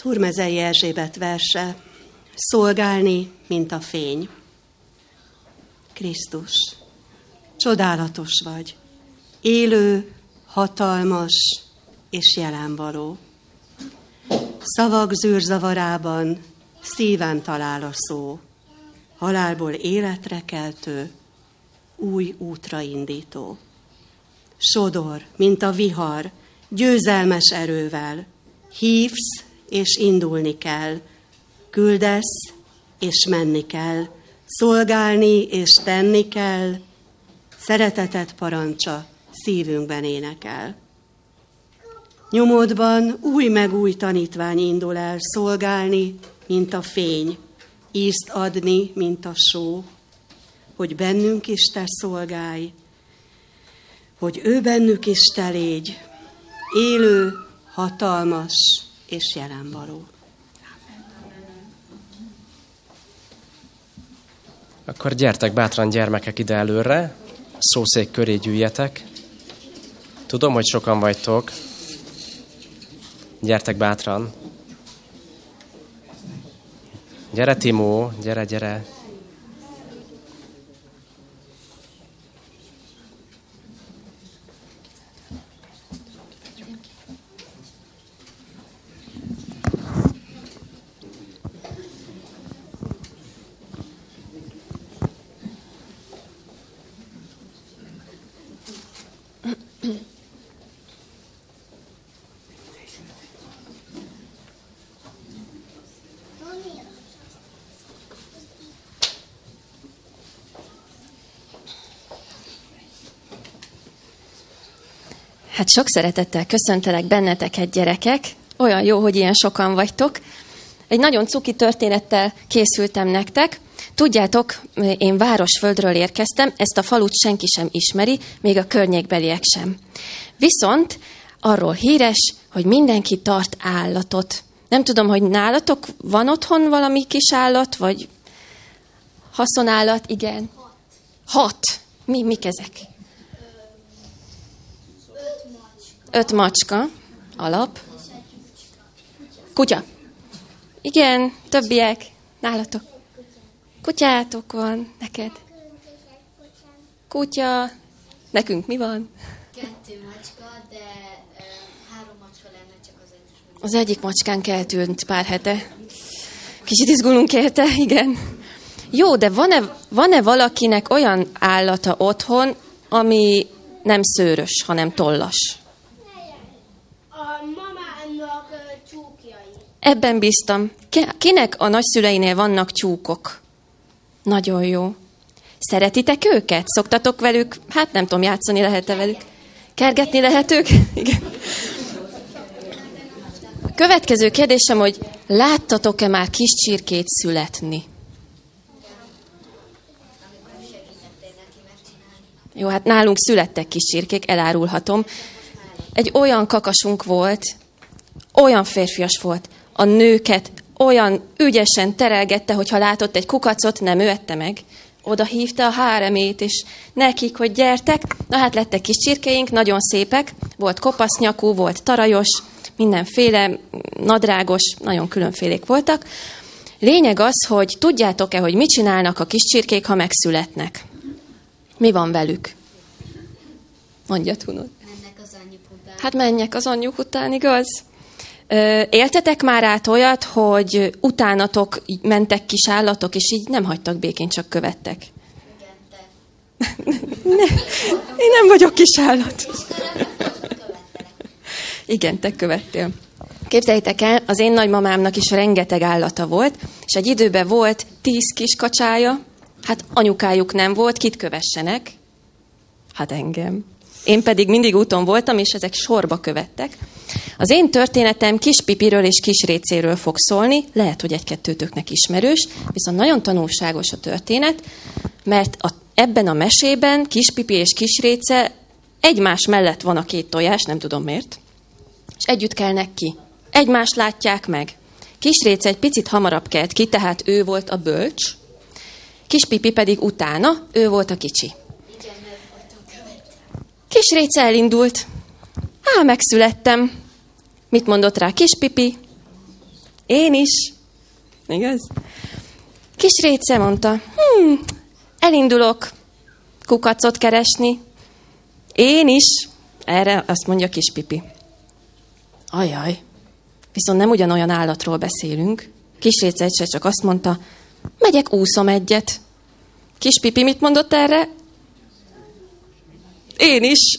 Turmezei Erzsébet verse, szolgálni, mint a fény. Krisztus, csodálatos vagy, élő, hatalmas és jelenvaló. Szavak zűrzavarában szíven talál a szó, halálból életre keltő, új útra indító. Sodor, mint a vihar, győzelmes erővel, hívsz és indulni kell, küldesz és menni kell, szolgálni és tenni kell, szeretetet parancsa szívünkben énekel. Nyomodban új meg új tanítvány indul el szolgálni, mint a fény, ízt adni, mint a só, hogy bennünk is te szolgálj, hogy ő bennük is te légy, élő, hatalmas és jelenvaló. Akkor gyertek bátran gyermekek ide előre, szószék köré gyűjjetek. Tudom, hogy sokan vagytok. Gyertek bátran. Gyere Timó, gyere, gyere. Hát sok szeretettel köszöntelek benneteket, gyerekek. Olyan jó, hogy ilyen sokan vagytok. Egy nagyon cuki történettel készültem nektek. Tudjátok, én Városföldről érkeztem, ezt a falut senki sem ismeri, még a környékbeliek sem. Viszont arról híres, hogy mindenki tart állatot. Nem tudom, hogy nálatok van otthon valami kis állat, vagy haszonállat? Igen. Hat. Hat. Mi, mik ezek? Öt macska, alap. Kutya. Igen, többiek. Nálatok. Kutyátok van, neked. Kutya. Nekünk mi van? Kettő macska, de három macska lenne, csak az egyik. Az egyik macskánk eltűnt pár hete. Kicsit izgulunk érte, igen. Jó, de van-e, van-e valakinek olyan állata otthon, ami nem szőrös, hanem tollas? A mamának csúkjai. Ebben bíztam. Ki- Kinek a nagyszüleinél vannak tyúkok? Nagyon jó. Szeretitek őket? Szoktatok velük? Hát nem tudom, játszani lehet-e velük? Kergetni lehet ők? Igen. Következő kérdésem, hogy láttatok-e már kis csirkét születni? Jó, hát nálunk születtek kis csirkék, elárulhatom. Egy olyan kakasunk volt, olyan férfias volt, a nőket olyan ügyesen terelgette, hogyha látott egy kukacot, nem ő ette meg. Oda hívta a háremét, és nekik, hogy gyertek. Na hát lettek kis csirkéink, nagyon szépek. Volt kopasznyakú, volt tarajos, mindenféle, nadrágos, nagyon különfélék voltak. Lényeg az, hogy tudjátok-e, hogy mit csinálnak a kis csirkék, ha megszületnek? Mi van velük? Mondja, Tunod. Mennek az anyjuk után. Hát menjek az anyjuk után, igaz? Éltetek már át olyat, hogy utánatok mentek kis állatok, és így nem hagytak békén, csak követtek? Igen, te. Ne, én nem vagyok kis állat. Igen, te követtél. Képzeljétek el, az én nagymamámnak is rengeteg állata volt, és egy időben volt tíz kis kacsája, hát anyukájuk nem volt, kit kövessenek? Hát engem. Én pedig mindig úton voltam, és ezek sorba követtek. Az én történetem kis pipiről és kis récéről fog szólni, lehet, hogy egy-kettőtöknek ismerős, viszont nagyon tanulságos a történet, mert a, ebben a mesében kis pipi és kis réce egymás mellett van a két tojás, nem tudom miért, és együtt kelnek ki. Egymást látják meg. Kis réce egy picit hamarabb kelt ki, tehát ő volt a bölcs, kis pipi pedig utána, ő volt a kicsi. Kis réce elindult. Á, megszülettem. Mit mondott rá kis pipi? Én is. Igaz? Kis réce mondta, hm, elindulok kukacot keresni. Én is. Erre azt mondja kis pipi. Ajaj, viszont nem ugyanolyan állatról beszélünk. Kis réce egyszer csak azt mondta, megyek úszom egyet. Kis pipi mit mondott erre? Én is.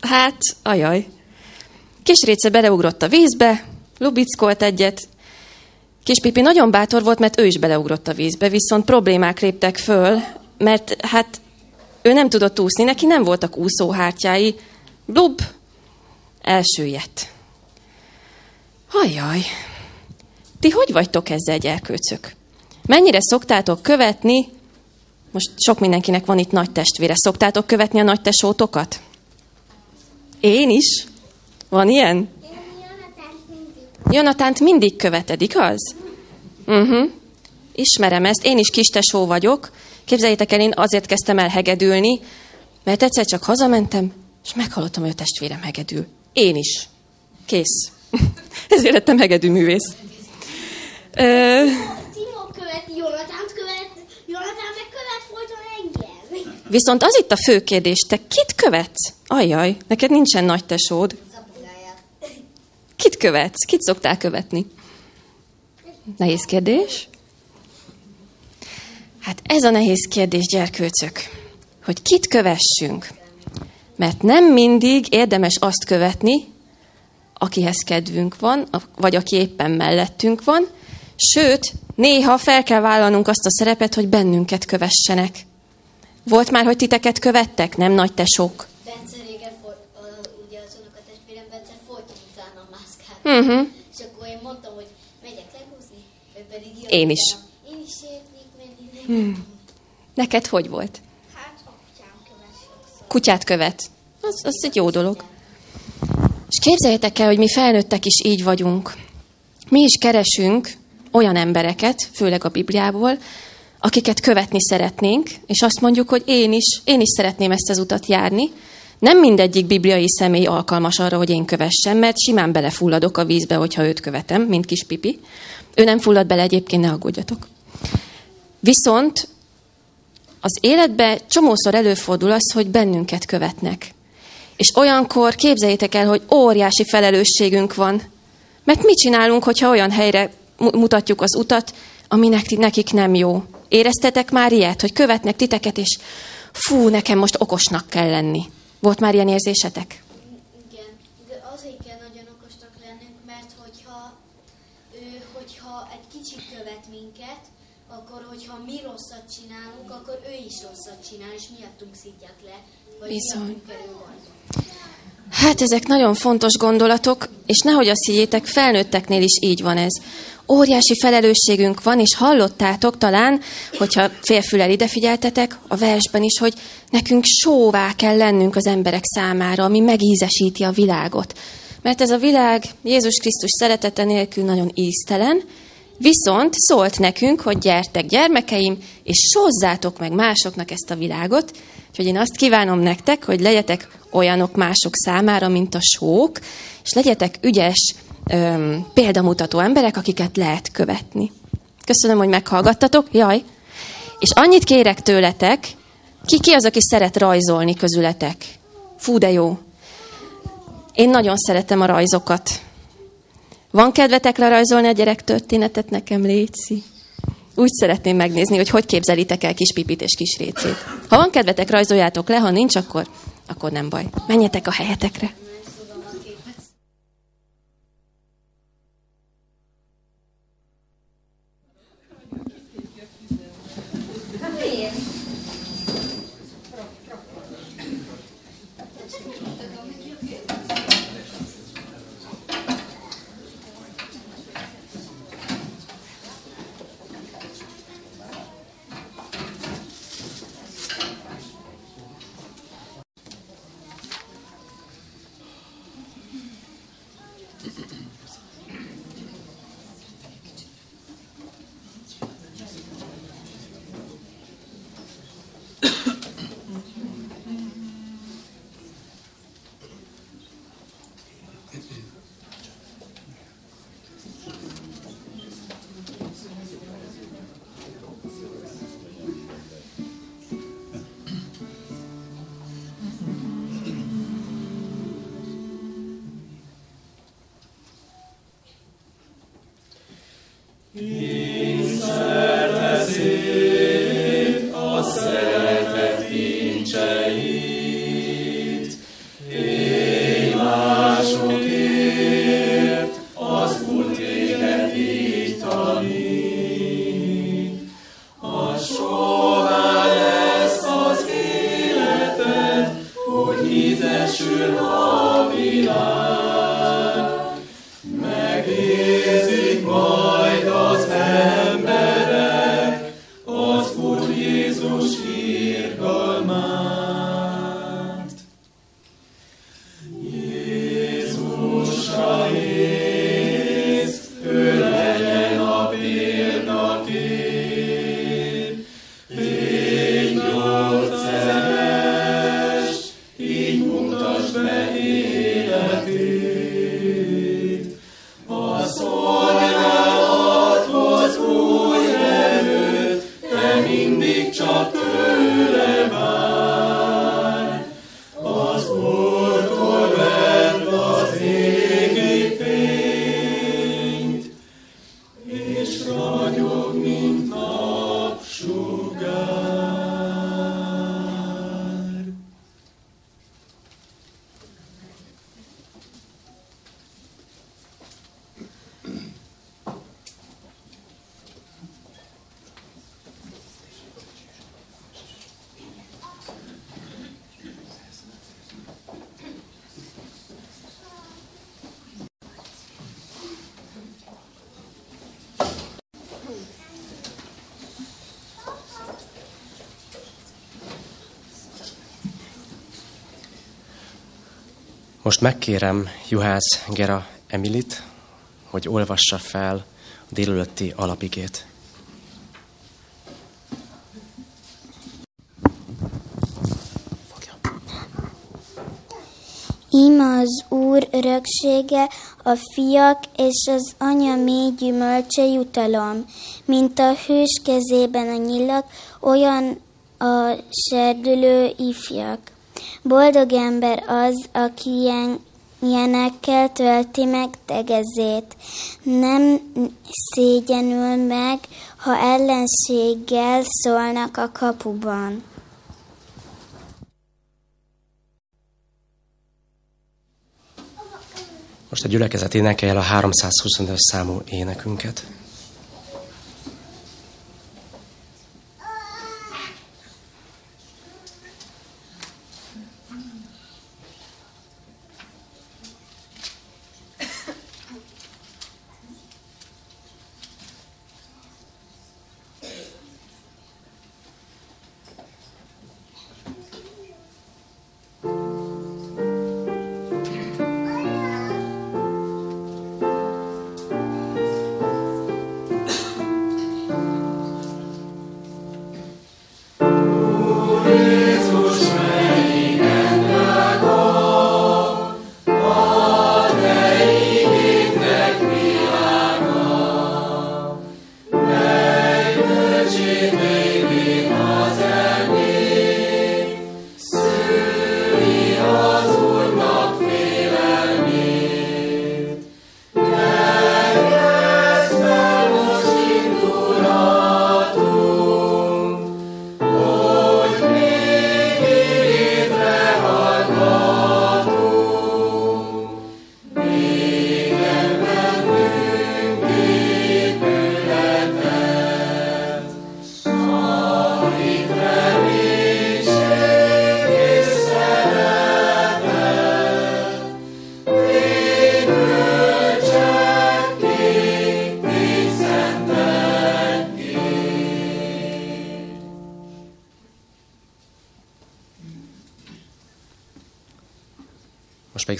Hát, ajaj. Kis réce beleugrott a vízbe, lubickolt egyet. Kis pipi nagyon bátor volt, mert ő is beleugrott a vízbe, viszont problémák léptek föl, mert hát ő nem tudott úszni, neki nem voltak úszóhártyái. Blub, elsüllyedt. Ajaj, ti hogy vagytok ezzel, gyerkőcök? Mennyire szoktátok követni, most sok mindenkinek van itt nagy testvére, szoktátok követni a nagy tesótokat? Én is. Van ilyen? Jonatánt mindig követed, igaz? Uh-huh. Ismerem ezt, én is kis tesó vagyok. Képzeljétek el, én azért kezdtem el hegedülni, mert egyszer csak hazamentem, és meghallottam, hogy a testvérem hegedül. Én is. Kész. Ezért lettem hegedű művész. Ö... Timo követi, Jonatánt követ, Jonatán meg követ folyton engem. Viszont az itt a fő kérdés, te kit követsz? Ajjaj, neked nincsen nagy tesód. Kit követsz? Kit szoktál követni? Nehéz kérdés. Hát ez a nehéz kérdés, gyerkőcök, hogy kit kövessünk. Mert nem mindig érdemes azt követni, akihez kedvünk van, vagy aki éppen mellettünk van, sőt, néha fel kell vállalnunk azt a szerepet, hogy bennünket kövessenek. Volt már, hogy titeket követtek, nem nagy tesók? Bence régen, for, a, ugye az unokatestvérem Bence folyton utána mászkált. Uh-huh. És akkor én mondtam, hogy megyek legúzni, ő pedig jött Én is. utána. Én is szeretnék menni. Hmm. Neked hogy volt? Hát a kutyám követ sokszor. Kutyát követ. Az, az egy jó dolog. És képzeljétek el, hogy mi felnőttek is így vagyunk. Mi is keresünk olyan embereket, főleg a Bibliából, akiket követni szeretnénk, és azt mondjuk, hogy én is, én is szeretném ezt az utat járni. Nem mindegyik bibliai személy alkalmas arra, hogy én kövessem, mert simán belefulladok a vízbe, hogyha őt követem, mint kis pipi. Ő nem fullad bele egyébként, ne aggódjatok. Viszont az életben csomószor előfordul az, hogy bennünket követnek. És olyankor képzeljétek el, hogy óriási felelősségünk van. Mert mit csinálunk, hogyha olyan helyre mu- mutatjuk az utat, ami nek- nekik nem jó? Éreztetek már ilyet, hogy követnek titeket, és fú, nekem most okosnak kell lenni. Volt már ilyen érzésetek? Igen, de azért kell nagyon okosnak lennünk, mert hogyha, ő, hogyha egy kicsi követ minket, akkor hogyha mi rosszat csinálunk, akkor ő is rosszat csinál, és miattunk szidják le, vagy Bizony. miattunk kerül. Hát ezek nagyon fontos gondolatok, és nehogy azt higgyétek, felnőtteknél is így van ez. Óriási felelősségünk van, és hallottátok talán, hogyha félfülel ide figyeltetek, a versben is, hogy nekünk sóvá kell lennünk az emberek számára, ami megízesíti a világot. Mert ez a világ Jézus Krisztus szeretete nélkül nagyon íztelen, viszont szólt nekünk, hogy gyertek gyermekeim, és sózzátok meg másoknak ezt a világot, Úgyhogy én azt kívánom nektek, hogy legyetek olyanok mások számára, mint a sók, és legyetek ügyes, öm, példamutató emberek, akiket lehet követni. Köszönöm, hogy meghallgattatok. Jaj! És annyit kérek tőletek, ki, ki az, aki szeret rajzolni közületek? Fú, de jó. Én nagyon szeretem a rajzokat. Van kedvetek lerajzolni a gyerek történetet nekem, Léci? Úgy szeretném megnézni, hogy hogy képzelitek el kis pipit és kis récét. Ha van kedvetek, rajzoljátok le, ha nincs, akkor, akkor nem baj. Menjetek a helyetekre. Most megkérem Juhász Gera Emilit, hogy olvassa fel a délelőtti alapigét. Íme az Úr öröksége, a fiak és az anya mély gyümölcse jutalom, mint a hős kezében a nyilak, olyan a serdülő ifjak. Boldog ember az, aki ilyen, ilyenekkel tölti meg tegezét. Nem szégyenül meg, ha ellenséggel szólnak a kapuban. Most a gyülekezet énekel a 325 számú énekünket.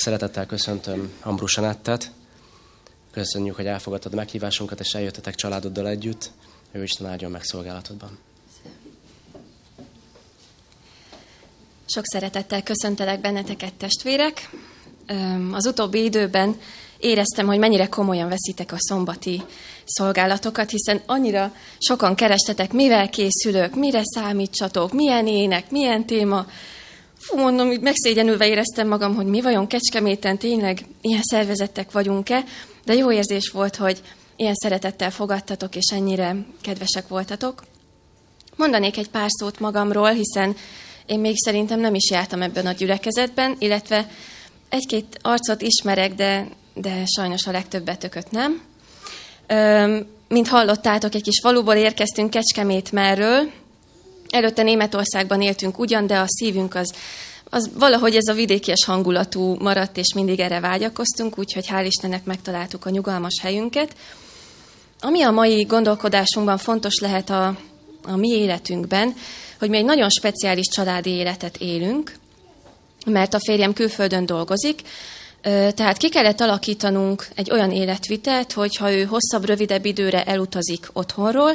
Szeretettel köszöntöm Ambrus Anettet. Köszönjük, hogy elfogadtad meghívásunkat, és eljöttetek családoddal együtt. Ő Isten áldjon meg szolgálatodban. Sok szeretettel köszöntelek benneteket, testvérek. Az utóbbi időben éreztem, hogy mennyire komolyan veszitek a szombati szolgálatokat, hiszen annyira sokan kerestetek, mivel készülök, mire számítsatok, milyen ének, milyen téma. Fú, mondom, hogy megszégyenülve éreztem magam, hogy mi vajon Kecskeméten tényleg ilyen szervezettek vagyunk-e, de jó érzés volt, hogy ilyen szeretettel fogadtatok, és ennyire kedvesek voltatok. Mondanék egy pár szót magamról, hiszen én még szerintem nem is jártam ebben a gyülekezetben, illetve egy-két arcot ismerek, de, de sajnos a legtöbbetököt nem. Mint hallottátok, egy kis faluból érkeztünk Kecskemét merről. Előtte Németországban éltünk ugyan, de a szívünk az, az valahogy ez a vidékies hangulatú maradt, és mindig erre vágyakoztunk, úgyhogy hál' Istennek megtaláltuk a nyugalmas helyünket. Ami a mai gondolkodásunkban fontos lehet a, a mi életünkben, hogy mi egy nagyon speciális családi életet élünk, mert a férjem külföldön dolgozik, tehát ki kellett alakítanunk egy olyan életvitelt, hogy ha ő hosszabb, rövidebb időre elutazik otthonról,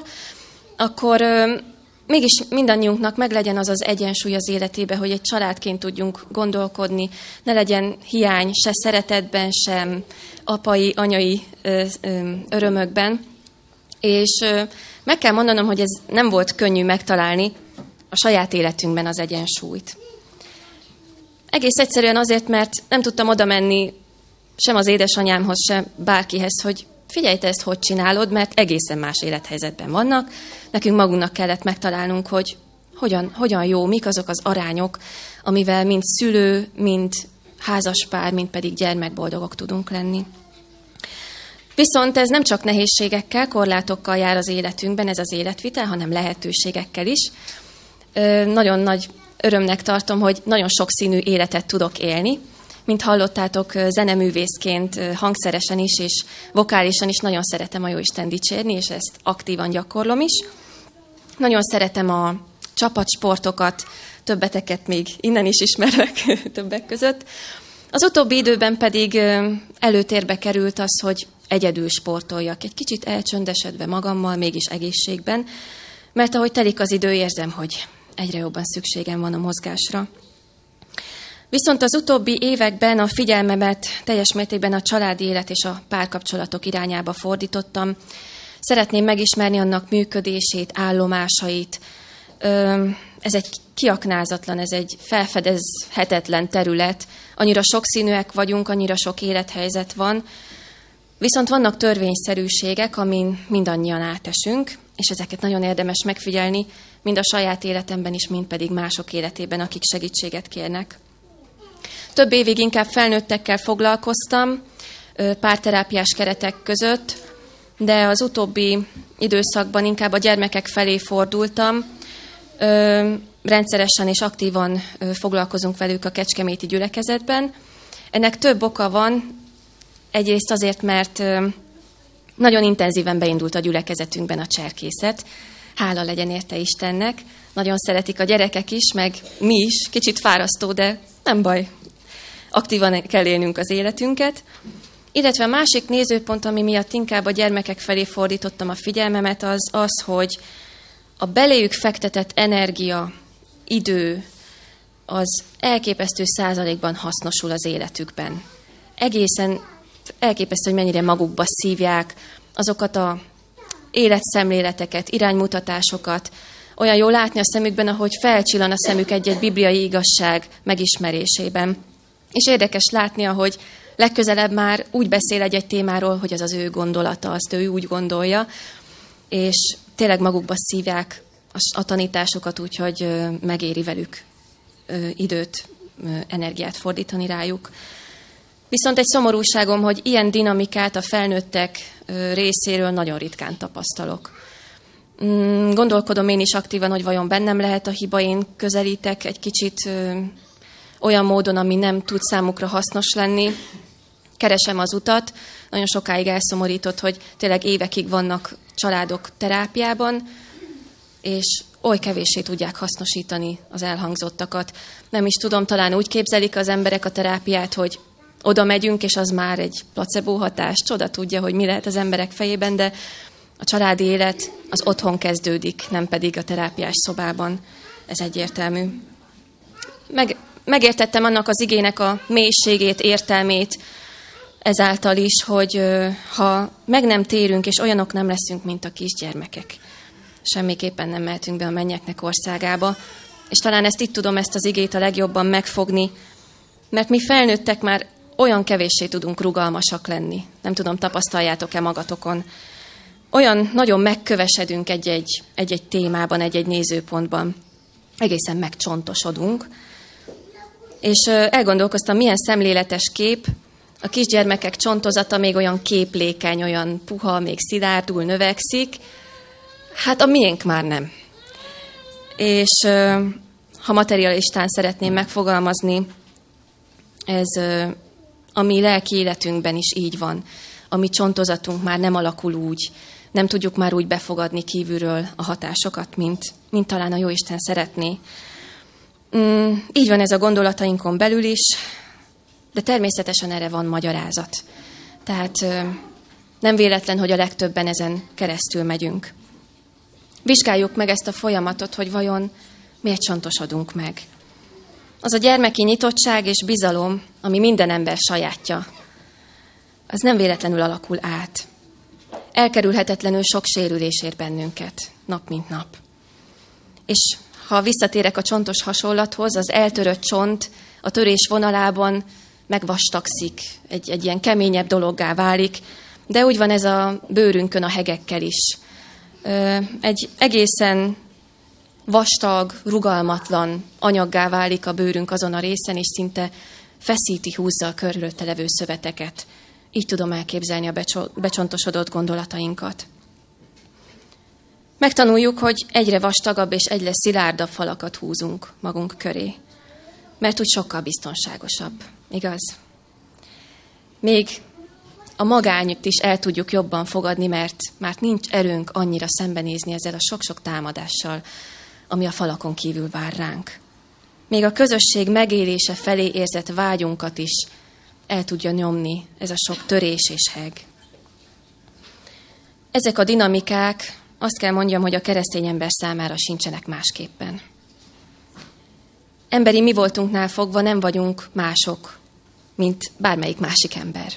akkor mégis mindannyiunknak meglegyen az az egyensúly az életébe, hogy egy családként tudjunk gondolkodni, ne legyen hiány se szeretetben, sem apai, anyai örömökben. És meg kell mondanom, hogy ez nem volt könnyű megtalálni a saját életünkben az egyensúlyt. Egész egyszerűen azért, mert nem tudtam oda menni sem az édesanyámhoz, sem bárkihez, hogy figyelj, te ezt hogy csinálod, mert egészen más élethelyzetben vannak. Nekünk magunknak kellett megtalálnunk, hogy hogyan, hogyan jó, mik azok az arányok, amivel mind szülő, mind házaspár, mind pedig gyermekboldogok tudunk lenni. Viszont ez nem csak nehézségekkel, korlátokkal jár az életünkben, ez az életvitel, hanem lehetőségekkel is. Nagyon nagy örömnek tartom, hogy nagyon sokszínű életet tudok élni. Mint hallottátok, zeneművészként, hangszeresen is, és vokálisan is nagyon szeretem a Jóisten dicsérni, és ezt aktívan gyakorlom is. Nagyon szeretem a csapatsportokat, többeteket még innen is ismerek többek között. Az utóbbi időben pedig előtérbe került az, hogy egyedül sportoljak, egy kicsit elcsöndesedve magammal, mégis egészségben, mert ahogy telik az idő, érzem, hogy egyre jobban szükségem van a mozgásra. Viszont az utóbbi években a figyelmemet teljes mértékben a családi élet és a párkapcsolatok irányába fordítottam. Szeretném megismerni annak működését, állomásait. Ez egy kiaknázatlan, ez egy felfedezhetetlen terület. Annyira sokszínűek vagyunk, annyira sok élethelyzet van, Viszont vannak törvényszerűségek, amin mindannyian átesünk, és ezeket nagyon érdemes megfigyelni, mind a saját életemben is, mind pedig mások életében, akik segítséget kérnek. Több évig inkább felnőttekkel foglalkoztam, párterápiás keretek között, de az utóbbi időszakban inkább a gyermekek felé fordultam. Rendszeresen és aktívan foglalkozunk velük a Kecskeméti gyülekezetben. Ennek több oka van, Egyrészt azért, mert nagyon intenzíven beindult a gyülekezetünkben a cserkészet. Hála legyen érte Istennek. Nagyon szeretik a gyerekek is, meg mi is. Kicsit fárasztó, de nem baj. Aktívan kell élnünk az életünket. Illetve a másik nézőpont, ami miatt inkább a gyermekek felé fordítottam a figyelmemet, az az, hogy a beléjük fektetett energia, idő, az elképesztő százalékban hasznosul az életükben. Egészen elképesztő, hogy mennyire magukba szívják azokat a életszemléleteket, iránymutatásokat, olyan jó látni a szemükben, ahogy felcsillan a szemük egy-egy bibliai igazság megismerésében. És érdekes látni, ahogy legközelebb már úgy beszél egy-egy témáról, hogy az az ő gondolata, azt ő úgy gondolja, és tényleg magukba szívják a tanításokat, úgyhogy megéri velük időt, energiát fordítani rájuk. Viszont egy szomorúságom, hogy ilyen dinamikát a felnőttek részéről nagyon ritkán tapasztalok. Mm, gondolkodom én is aktívan, hogy vajon bennem lehet a hiba, én közelítek egy kicsit olyan módon, ami nem tud számukra hasznos lenni. Keresem az utat. Nagyon sokáig elszomorított, hogy tényleg évekig vannak családok terápiában, és oly kevéssé tudják hasznosítani az elhangzottakat. Nem is tudom, talán úgy képzelik az emberek a terápiát, hogy oda megyünk, és az már egy placebo hatás, csoda tudja, hogy mi lehet az emberek fejében, de a családi élet az otthon kezdődik, nem pedig a terápiás szobában. Ez egyértelmű. Meg, megértettem annak az igének a mélységét, értelmét, ezáltal is, hogy ha meg nem térünk, és olyanok nem leszünk, mint a kisgyermekek, semmiképpen nem mehetünk be a mennyeknek országába. És talán ezt itt tudom, ezt az igét a legjobban megfogni, mert mi felnőttek már olyan kevéssé tudunk rugalmasak lenni. Nem tudom, tapasztaljátok-e magatokon, olyan nagyon megkövesedünk egy-egy, egy-egy témában, egy-egy nézőpontban. Egészen megcsontosodunk. És elgondolkoztam, milyen szemléletes kép, a kisgyermekek csontozata még olyan képlékeny, olyan puha, még szilárdul növekszik. Hát a miénk már nem. És ha materialistán szeretném megfogalmazni, ez a mi lelki életünkben is így van. A mi csontozatunk már nem alakul úgy, nem tudjuk már úgy befogadni kívülről a hatásokat, mint, mint talán a Jóisten szeretné. Mm, így van ez a gondolatainkon belül is, de természetesen erre van magyarázat. Tehát nem véletlen, hogy a legtöbben ezen keresztül megyünk. Vizsgáljuk meg ezt a folyamatot, hogy vajon miért csontosodunk meg. Az a gyermeki nyitottság és bizalom, ami minden ember sajátja, az nem véletlenül alakul át. Elkerülhetetlenül sok sérülés ér bennünket, nap mint nap. És ha visszatérek a csontos hasonlathoz, az eltörött csont a törés vonalában megvastagszik, egy, egy ilyen keményebb dologgá válik, de úgy van ez a bőrünkön a hegekkel is. Egy egészen vastag, rugalmatlan anyaggá válik a bőrünk azon a részen, és szinte feszíti, húzza a körülötte levő szöveteket. Így tudom elképzelni a becsontosodott gondolatainkat. Megtanuljuk, hogy egyre vastagabb és egyre szilárdabb falakat húzunk magunk köré, mert úgy sokkal biztonságosabb, igaz? Még a magányot is el tudjuk jobban fogadni, mert már nincs erőnk annyira szembenézni ezzel a sok-sok támadással, ami a falakon kívül vár ránk. Még a közösség megélése felé érzett vágyunkat is el tudja nyomni ez a sok törés és heg. Ezek a dinamikák azt kell mondjam, hogy a keresztény ember számára sincsenek másképpen. Emberi mi voltunknál fogva nem vagyunk mások, mint bármelyik másik ember.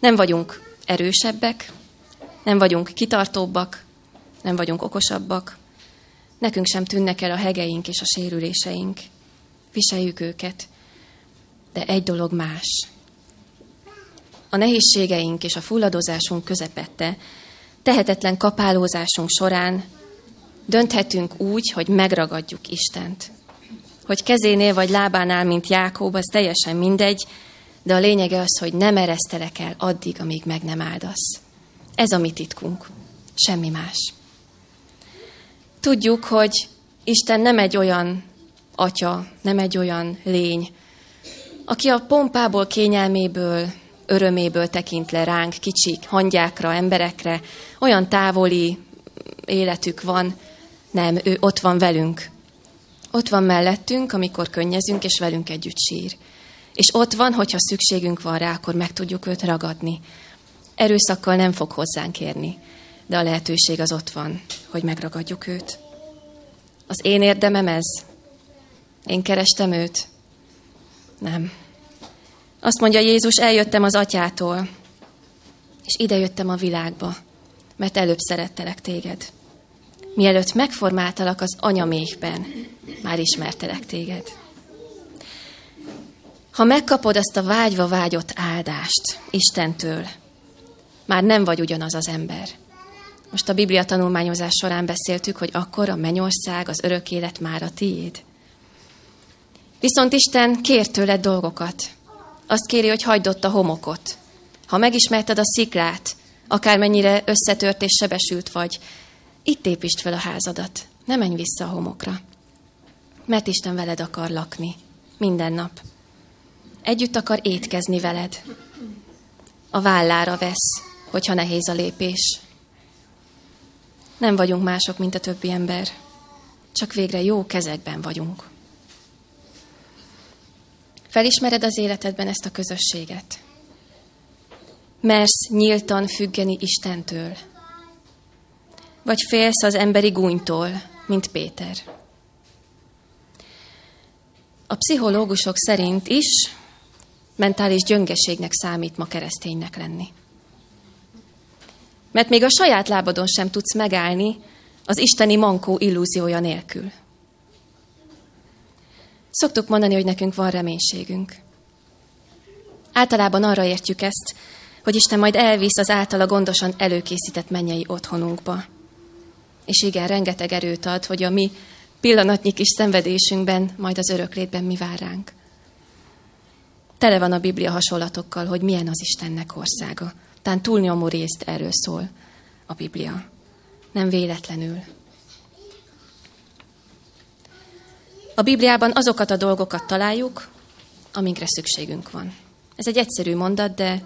Nem vagyunk erősebbek, nem vagyunk kitartóbbak, nem vagyunk okosabbak, nekünk sem tűnnek el a hegeink és a sérüléseink. Viseljük őket, de egy dolog más. A nehézségeink és a fulladozásunk közepette, tehetetlen kapálózásunk során dönthetünk úgy, hogy megragadjuk Istent. Hogy kezénél vagy lábánál, mint Jákób, az teljesen mindegy, de a lényege az, hogy nem eresztelek el addig, amíg meg nem áldasz. Ez a mi titkunk. Semmi más. Tudjuk, hogy Isten nem egy olyan atya, nem egy olyan lény, aki a pompából, kényelméből, öröméből tekint le ránk, kicsik, hangyákra, emberekre, olyan távoli életük van, nem, ő ott van velünk. Ott van mellettünk, amikor könnyezünk, és velünk együtt sír. És ott van, hogyha szükségünk van rá, akkor meg tudjuk őt ragadni. Erőszakkal nem fog hozzánk érni, de a lehetőség az ott van, hogy megragadjuk őt. Az én érdemem ez? Én kerestem őt? Nem. Azt mondja Jézus, eljöttem az atyától, és ide jöttem a világba, mert előbb szerettelek téged. Mielőtt megformáltalak az anyamékben, már ismertelek téged. Ha megkapod azt a vágyva vágyott áldást Istentől, már nem vagy ugyanaz az ember. Most a Biblia tanulmányozás során beszéltük, hogy akkor a mennyország, az örök élet már a tiéd. Viszont Isten kér tőled dolgokat. Azt kéri, hogy hagyd ott a homokot. Ha megismerted a sziklát, akármennyire összetört és sebesült vagy, itt építsd fel a házadat. Ne menj vissza a homokra. Mert Isten veled akar lakni. Minden nap. Együtt akar étkezni veled. A vállára vesz, hogyha nehéz a lépés. Nem vagyunk mások, mint a többi ember. Csak végre jó kezekben vagyunk. Felismered az életedben ezt a közösséget? Mersz nyíltan függeni Istentől? Vagy félsz az emberi gúnytól, mint Péter? A pszichológusok szerint is mentális gyöngeségnek számít ma kereszténynek lenni. Mert még a saját lábadon sem tudsz megállni az isteni mankó illúziója nélkül. Szoktuk mondani, hogy nekünk van reménységünk. Általában arra értjük ezt, hogy Isten majd elvisz az általa gondosan előkészített mennyei otthonunkba. És igen, rengeteg erőt ad, hogy a mi pillanatnyi kis szenvedésünkben, majd az öröklétben mi vár ránk. Tele van a Biblia hasonlatokkal, hogy milyen az Istennek országa. Tán túlnyomó részt erről szól a Biblia. Nem véletlenül. A Bibliában azokat a dolgokat találjuk, amikre szükségünk van. Ez egy egyszerű mondat, de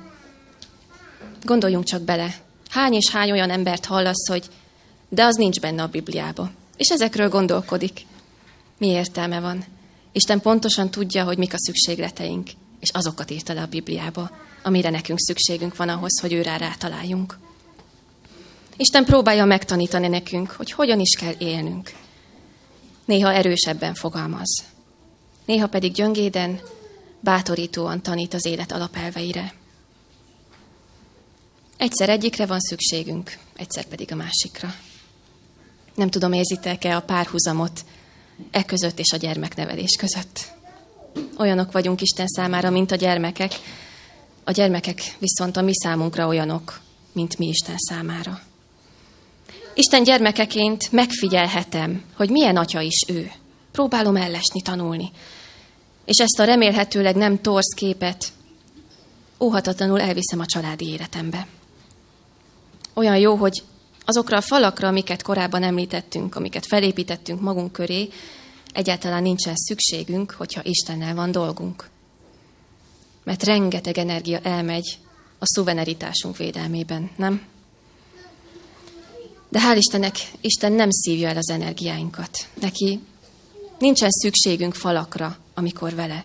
gondoljunk csak bele. Hány és hány olyan embert hallasz, hogy de az nincs benne a Bibliába. És ezekről gondolkodik. Mi értelme van? Isten pontosan tudja, hogy mik a szükségleteink, és azokat írta le a Bibliába, amire nekünk szükségünk van ahhoz, hogy őrá rátaláljunk. Isten próbálja megtanítani nekünk, hogy hogyan is kell élnünk. Néha erősebben fogalmaz, néha pedig gyöngéden, bátorítóan tanít az élet alapelveire. Egyszer egyikre van szükségünk, egyszer pedig a másikra. Nem tudom, érzitek-e a párhuzamot e között és a gyermeknevelés között. Olyanok vagyunk Isten számára, mint a gyermekek, a gyermekek viszont a mi számunkra olyanok, mint mi Isten számára. Isten gyermekeként megfigyelhetem, hogy milyen atya is ő. Próbálom ellesni, tanulni. És ezt a remélhetőleg nem torsz képet óhatatlanul elviszem a családi életembe. Olyan jó, hogy azokra a falakra, amiket korábban említettünk, amiket felépítettünk magunk köré, egyáltalán nincsen szükségünk, hogyha Istennel van dolgunk. Mert rengeteg energia elmegy a szuveneritásunk védelmében, nem? De hál' Istennek, Isten nem szívja el az energiáinkat. Neki nincsen szükségünk falakra, amikor vele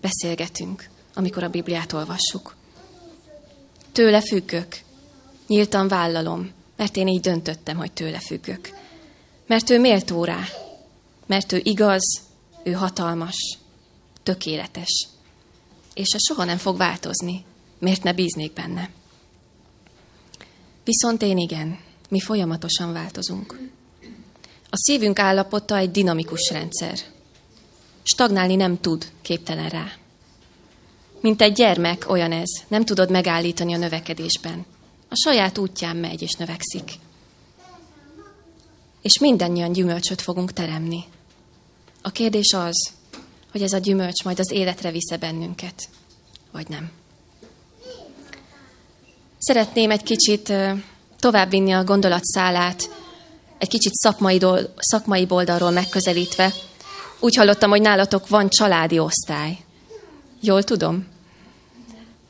beszélgetünk, amikor a Bibliát olvassuk. Tőle függök, nyíltan vállalom, mert én így döntöttem, hogy tőle függök. Mert ő méltó rá, mert ő igaz, ő hatalmas, tökéletes. És ez soha nem fog változni. Miért ne bíznék benne? Viszont én igen, mi folyamatosan változunk. A szívünk állapota egy dinamikus rendszer. Stagnálni nem tud, képtelen rá. Mint egy gyermek, olyan ez. Nem tudod megállítani a növekedésben. A saját útján megy és növekszik. És mindannyian gyümölcsöt fogunk teremni. A kérdés az, hogy ez a gyümölcs majd az életre visze bennünket, vagy nem. Szeretném egy kicsit továbbvinni a gondolatszálát, egy kicsit szakmai, dol- szakmai oldalról megközelítve. Úgy hallottam, hogy nálatok van családi osztály. Jól tudom?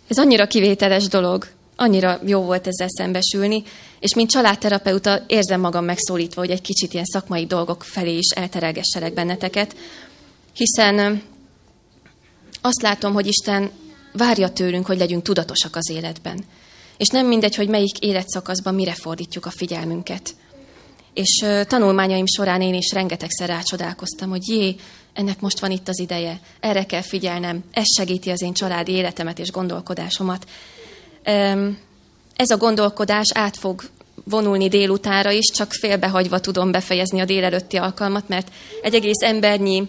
Ez annyira kivételes dolog, annyira jó volt ezzel szembesülni, és mint családterapeuta érzem magam megszólítva, hogy egy kicsit ilyen szakmai dolgok felé is elterelgesselek benneteket, hiszen azt látom, hogy Isten várja tőlünk, hogy legyünk tudatosak az életben. És nem mindegy, hogy melyik életszakaszban mire fordítjuk a figyelmünket. És tanulmányaim során én is rengetegszer rácsodálkoztam, hogy jé, ennek most van itt az ideje, erre kell figyelnem, ez segíti az én családi életemet és gondolkodásomat. Ez a gondolkodás át fog vonulni délutánra is, csak félbehagyva tudom befejezni a délelőtti alkalmat, mert egy egész embernyi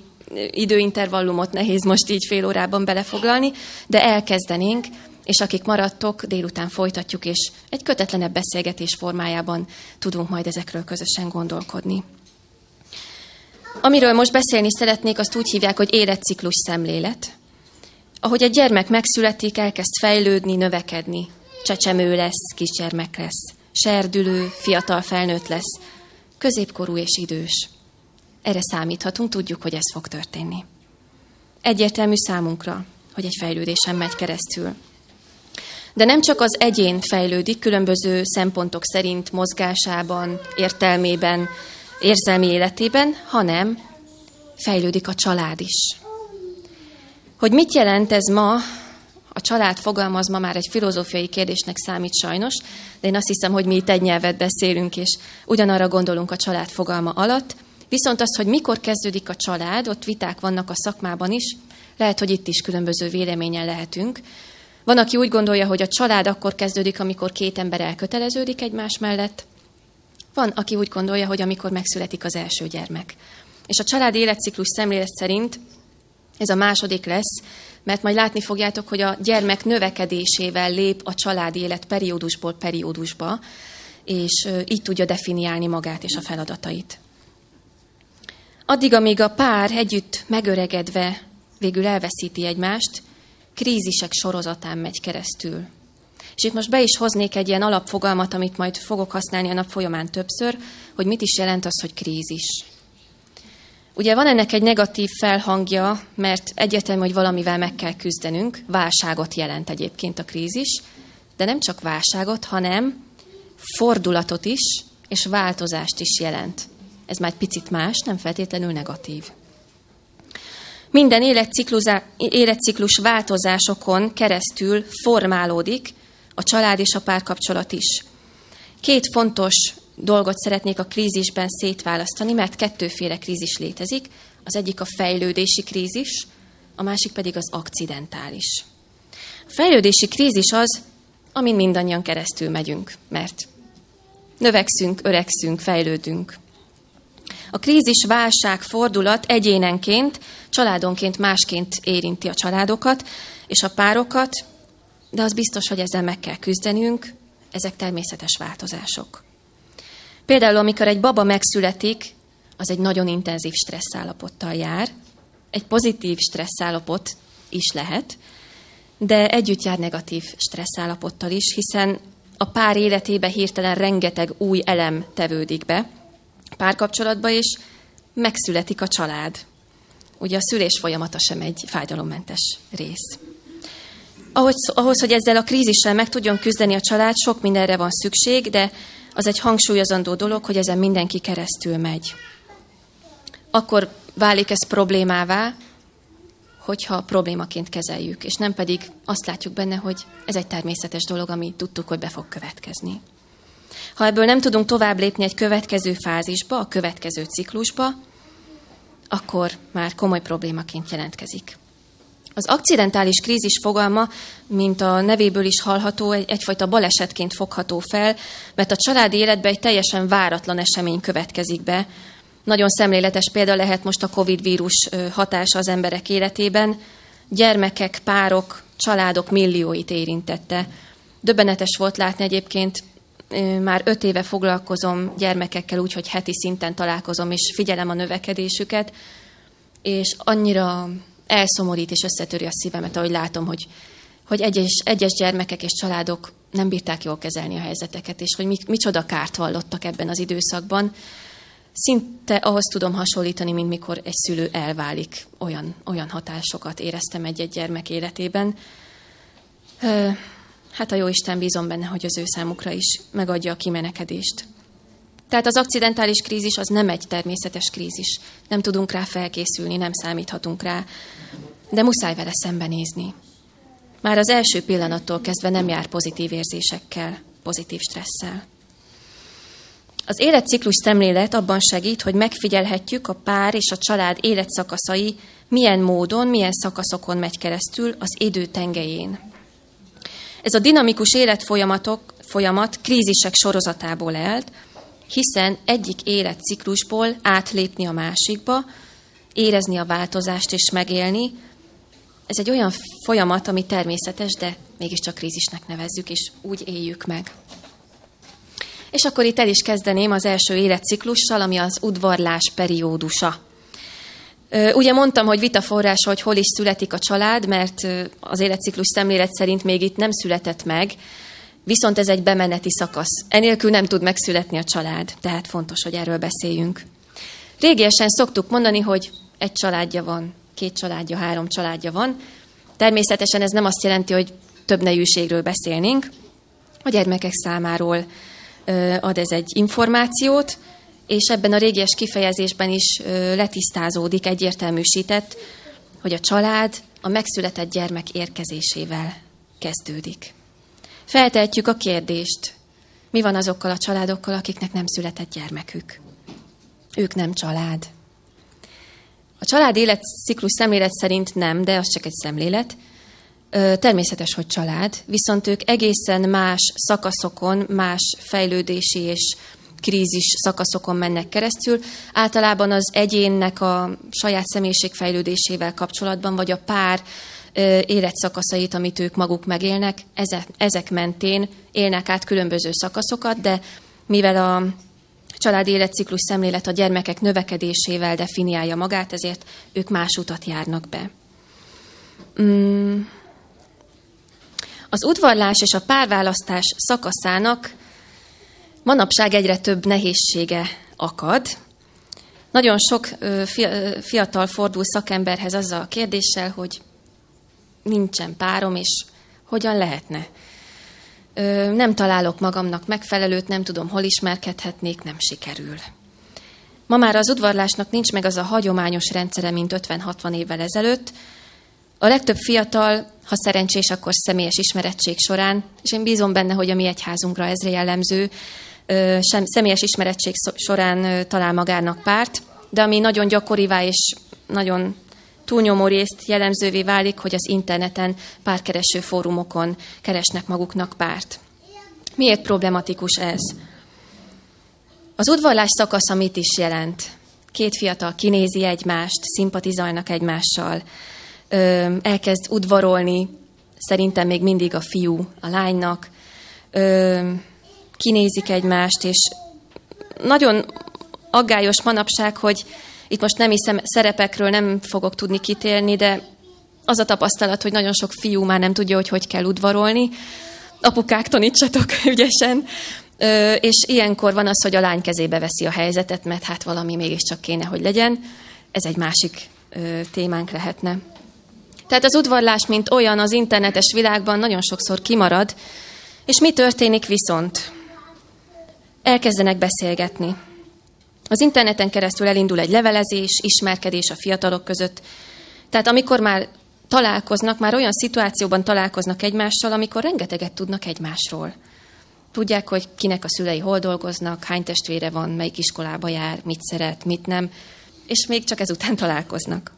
időintervallumot nehéz most így fél órában belefoglalni, de elkezdenénk, és akik maradtok, délután folytatjuk, és egy kötetlenebb beszélgetés formájában tudunk majd ezekről közösen gondolkodni. Amiről most beszélni szeretnék, azt úgy hívják, hogy életciklus szemlélet. Ahogy egy gyermek megszületik, elkezd fejlődni, növekedni. Csecsemő lesz, kisgyermek lesz, serdülő, fiatal felnőtt lesz, középkorú és idős. Erre számíthatunk, tudjuk, hogy ez fog történni. Egyértelmű számunkra, hogy egy fejlődésen megy keresztül. De nem csak az egyén fejlődik különböző szempontok szerint mozgásában, értelmében, érzelmi életében, hanem fejlődik a család is. Hogy mit jelent ez ma, a család fogalmaz ma már egy filozófiai kérdésnek számít sajnos, de én azt hiszem, hogy mi itt egy nyelvet beszélünk, és ugyanarra gondolunk a család fogalma alatt. Viszont az, hogy mikor kezdődik a család, ott viták vannak a szakmában is, lehet, hogy itt is különböző véleményen lehetünk. Van, aki úgy gondolja, hogy a család akkor kezdődik, amikor két ember elköteleződik egymás mellett. Van, aki úgy gondolja, hogy amikor megszületik az első gyermek. És a család életciklus szemlélet szerint ez a második lesz, mert majd látni fogjátok, hogy a gyermek növekedésével lép a családi élet periódusból periódusba, és így tudja definiálni magát és a feladatait. Addig, amíg a pár együtt megöregedve végül elveszíti egymást, krízisek sorozatán megy keresztül. És itt most be is hoznék egy ilyen alapfogalmat, amit majd fogok használni a nap folyamán többször, hogy mit is jelent az, hogy krízis. Ugye van ennek egy negatív felhangja, mert egyetem, hogy valamivel meg kell küzdenünk, válságot jelent egyébként a krízis, de nem csak válságot, hanem fordulatot is, és változást is jelent. Ez már egy picit más, nem feltétlenül negatív. Minden életciklus változásokon keresztül formálódik a család és a párkapcsolat is. Két fontos dolgot szeretnék a krízisben szétválasztani, mert kettőféle krízis létezik. Az egyik a fejlődési krízis, a másik pedig az akcidentális. A fejlődési krízis az, amin mindannyian keresztül megyünk, mert növekszünk, öregszünk, fejlődünk. A krízis, válság, fordulat egyénenként, családonként másként érinti a családokat és a párokat, de az biztos, hogy ezzel meg kell küzdenünk, ezek természetes változások. Például, amikor egy baba megszületik, az egy nagyon intenzív stresszállapottal jár, egy pozitív stresszállapot is lehet, de együtt jár negatív stresszállapottal is, hiszen a pár életébe hirtelen rengeteg új elem tevődik be párkapcsolatba, és megszületik a család. Ugye a szülés folyamata sem egy fájdalommentes rész. Ahhoz, ahhoz, hogy ezzel a krízissel meg tudjon küzdeni a család, sok mindenre van szükség, de az egy hangsúlyozandó dolog, hogy ezen mindenki keresztül megy. Akkor válik ez problémává, hogyha problémaként kezeljük, és nem pedig azt látjuk benne, hogy ez egy természetes dolog, ami tudtuk, hogy be fog következni. Ha ebből nem tudunk tovább lépni egy következő fázisba, a következő ciklusba, akkor már komoly problémaként jelentkezik. Az akcidentális krízis fogalma, mint a nevéből is hallható, egy, egyfajta balesetként fogható fel, mert a családi életben egy teljesen váratlan esemény következik be. Nagyon szemléletes példa lehet most a Covid vírus hatása az emberek életében. Gyermekek, párok, családok millióit érintette. Döbbenetes volt látni egyébként, már öt éve foglalkozom gyermekekkel úgy, hogy heti szinten találkozom, és figyelem a növekedésüket, és annyira elszomorít és összetöri a szívemet, ahogy látom, hogy, hogy egyes, egyes gyermekek és családok nem bírták jól kezelni a helyzeteket, és hogy micsoda kárt vallottak ebben az időszakban. Szinte ahhoz tudom hasonlítani, mint mikor egy szülő elválik. Olyan, olyan hatásokat éreztem egy-egy gyermek életében. Hát a Jóisten bízom benne, hogy az ő számukra is megadja a kimenekedést. Tehát az akcidentális krízis az nem egy természetes krízis. Nem tudunk rá felkészülni, nem számíthatunk rá, de muszáj vele szembenézni. Már az első pillanattól kezdve nem jár pozitív érzésekkel, pozitív stresszel. Az életciklus szemlélet abban segít, hogy megfigyelhetjük a pár és a család életszakaszai milyen módon, milyen szakaszokon megy keresztül az idő tengelyén. Ez a dinamikus életfolyamatok folyamat krízisek sorozatából elt, hiszen egyik életciklusból átlépni a másikba, érezni a változást és megélni, ez egy olyan folyamat, ami természetes, de mégiscsak krízisnek nevezzük, és úgy éljük meg. És akkor itt el is kezdeném az első életciklussal, ami az udvarlás periódusa. Ugye mondtam, hogy vitaforrás, hogy hol is születik a család, mert az életciklus szemlélet szerint még itt nem született meg, Viszont ez egy bemeneti szakasz. Enélkül nem tud megszületni a család, tehát fontos, hogy erről beszéljünk. Régiesen szoktuk mondani, hogy egy családja van, két családja, három családja van. Természetesen ez nem azt jelenti, hogy több nejűségről beszélnénk. A gyermekek számáról ad ez egy információt, és ebben a régies kifejezésben is letisztázódik, egyértelműsített, hogy a család a megszületett gyermek érkezésével kezdődik. Feltehetjük a kérdést, mi van azokkal a családokkal, akiknek nem született gyermekük? Ők nem család. A család életciklus szemlélet szerint nem, de az csak egy szemlélet. Természetes, hogy család, viszont ők egészen más szakaszokon, más fejlődési és krízis szakaszokon mennek keresztül. Általában az egyénnek a saját személyiségfejlődésével kapcsolatban, vagy a pár életszakaszait, amit ők maguk megélnek, ezek, mentén élnek át különböző szakaszokat, de mivel a családi életciklus szemlélet a gyermekek növekedésével definiálja magát, ezért ők más utat járnak be. Mm. Az udvarlás és a párválasztás szakaszának manapság egyre több nehézsége akad. Nagyon sok fiatal fordul szakemberhez azzal a kérdéssel, hogy nincsen párom, és hogyan lehetne. Nem találok magamnak megfelelőt, nem tudom, hol ismerkedhetnék, nem sikerül. Ma már az udvarlásnak nincs meg az a hagyományos rendszere, mint 50-60 évvel ezelőtt. A legtöbb fiatal, ha szerencsés, akkor személyes ismerettség során, és én bízom benne, hogy a mi egyházunkra ez jellemző, sem, személyes ismerettség során talál magának párt, de ami nagyon gyakorivá és nagyon túlnyomó részt jellemzővé válik, hogy az interneten párkereső fórumokon keresnek maguknak párt. Miért problematikus ez? Az udvarlás szakasz mit is jelent? Két fiatal kinézi egymást, szimpatizálnak egymással, elkezd udvarolni, szerintem még mindig a fiú a lánynak, kinézik egymást, és nagyon aggályos manapság, hogy itt most nem hiszem szerepekről nem fogok tudni kitérni, de az a tapasztalat, hogy nagyon sok fiú már nem tudja, hogy hogy kell udvarolni. Apukák, tanítsatok ügyesen. És ilyenkor van az, hogy a lány kezébe veszi a helyzetet, mert hát valami mégiscsak kéne, hogy legyen. Ez egy másik témánk lehetne. Tehát az udvarlás, mint olyan az internetes világban nagyon sokszor kimarad, és mi történik viszont? Elkezdenek beszélgetni. Az interneten keresztül elindul egy levelezés, ismerkedés a fiatalok között. Tehát amikor már találkoznak, már olyan szituációban találkoznak egymással, amikor rengeteget tudnak egymásról. Tudják, hogy kinek a szülei hol dolgoznak, hány testvére van, melyik iskolába jár, mit szeret, mit nem, és még csak ezután találkoznak.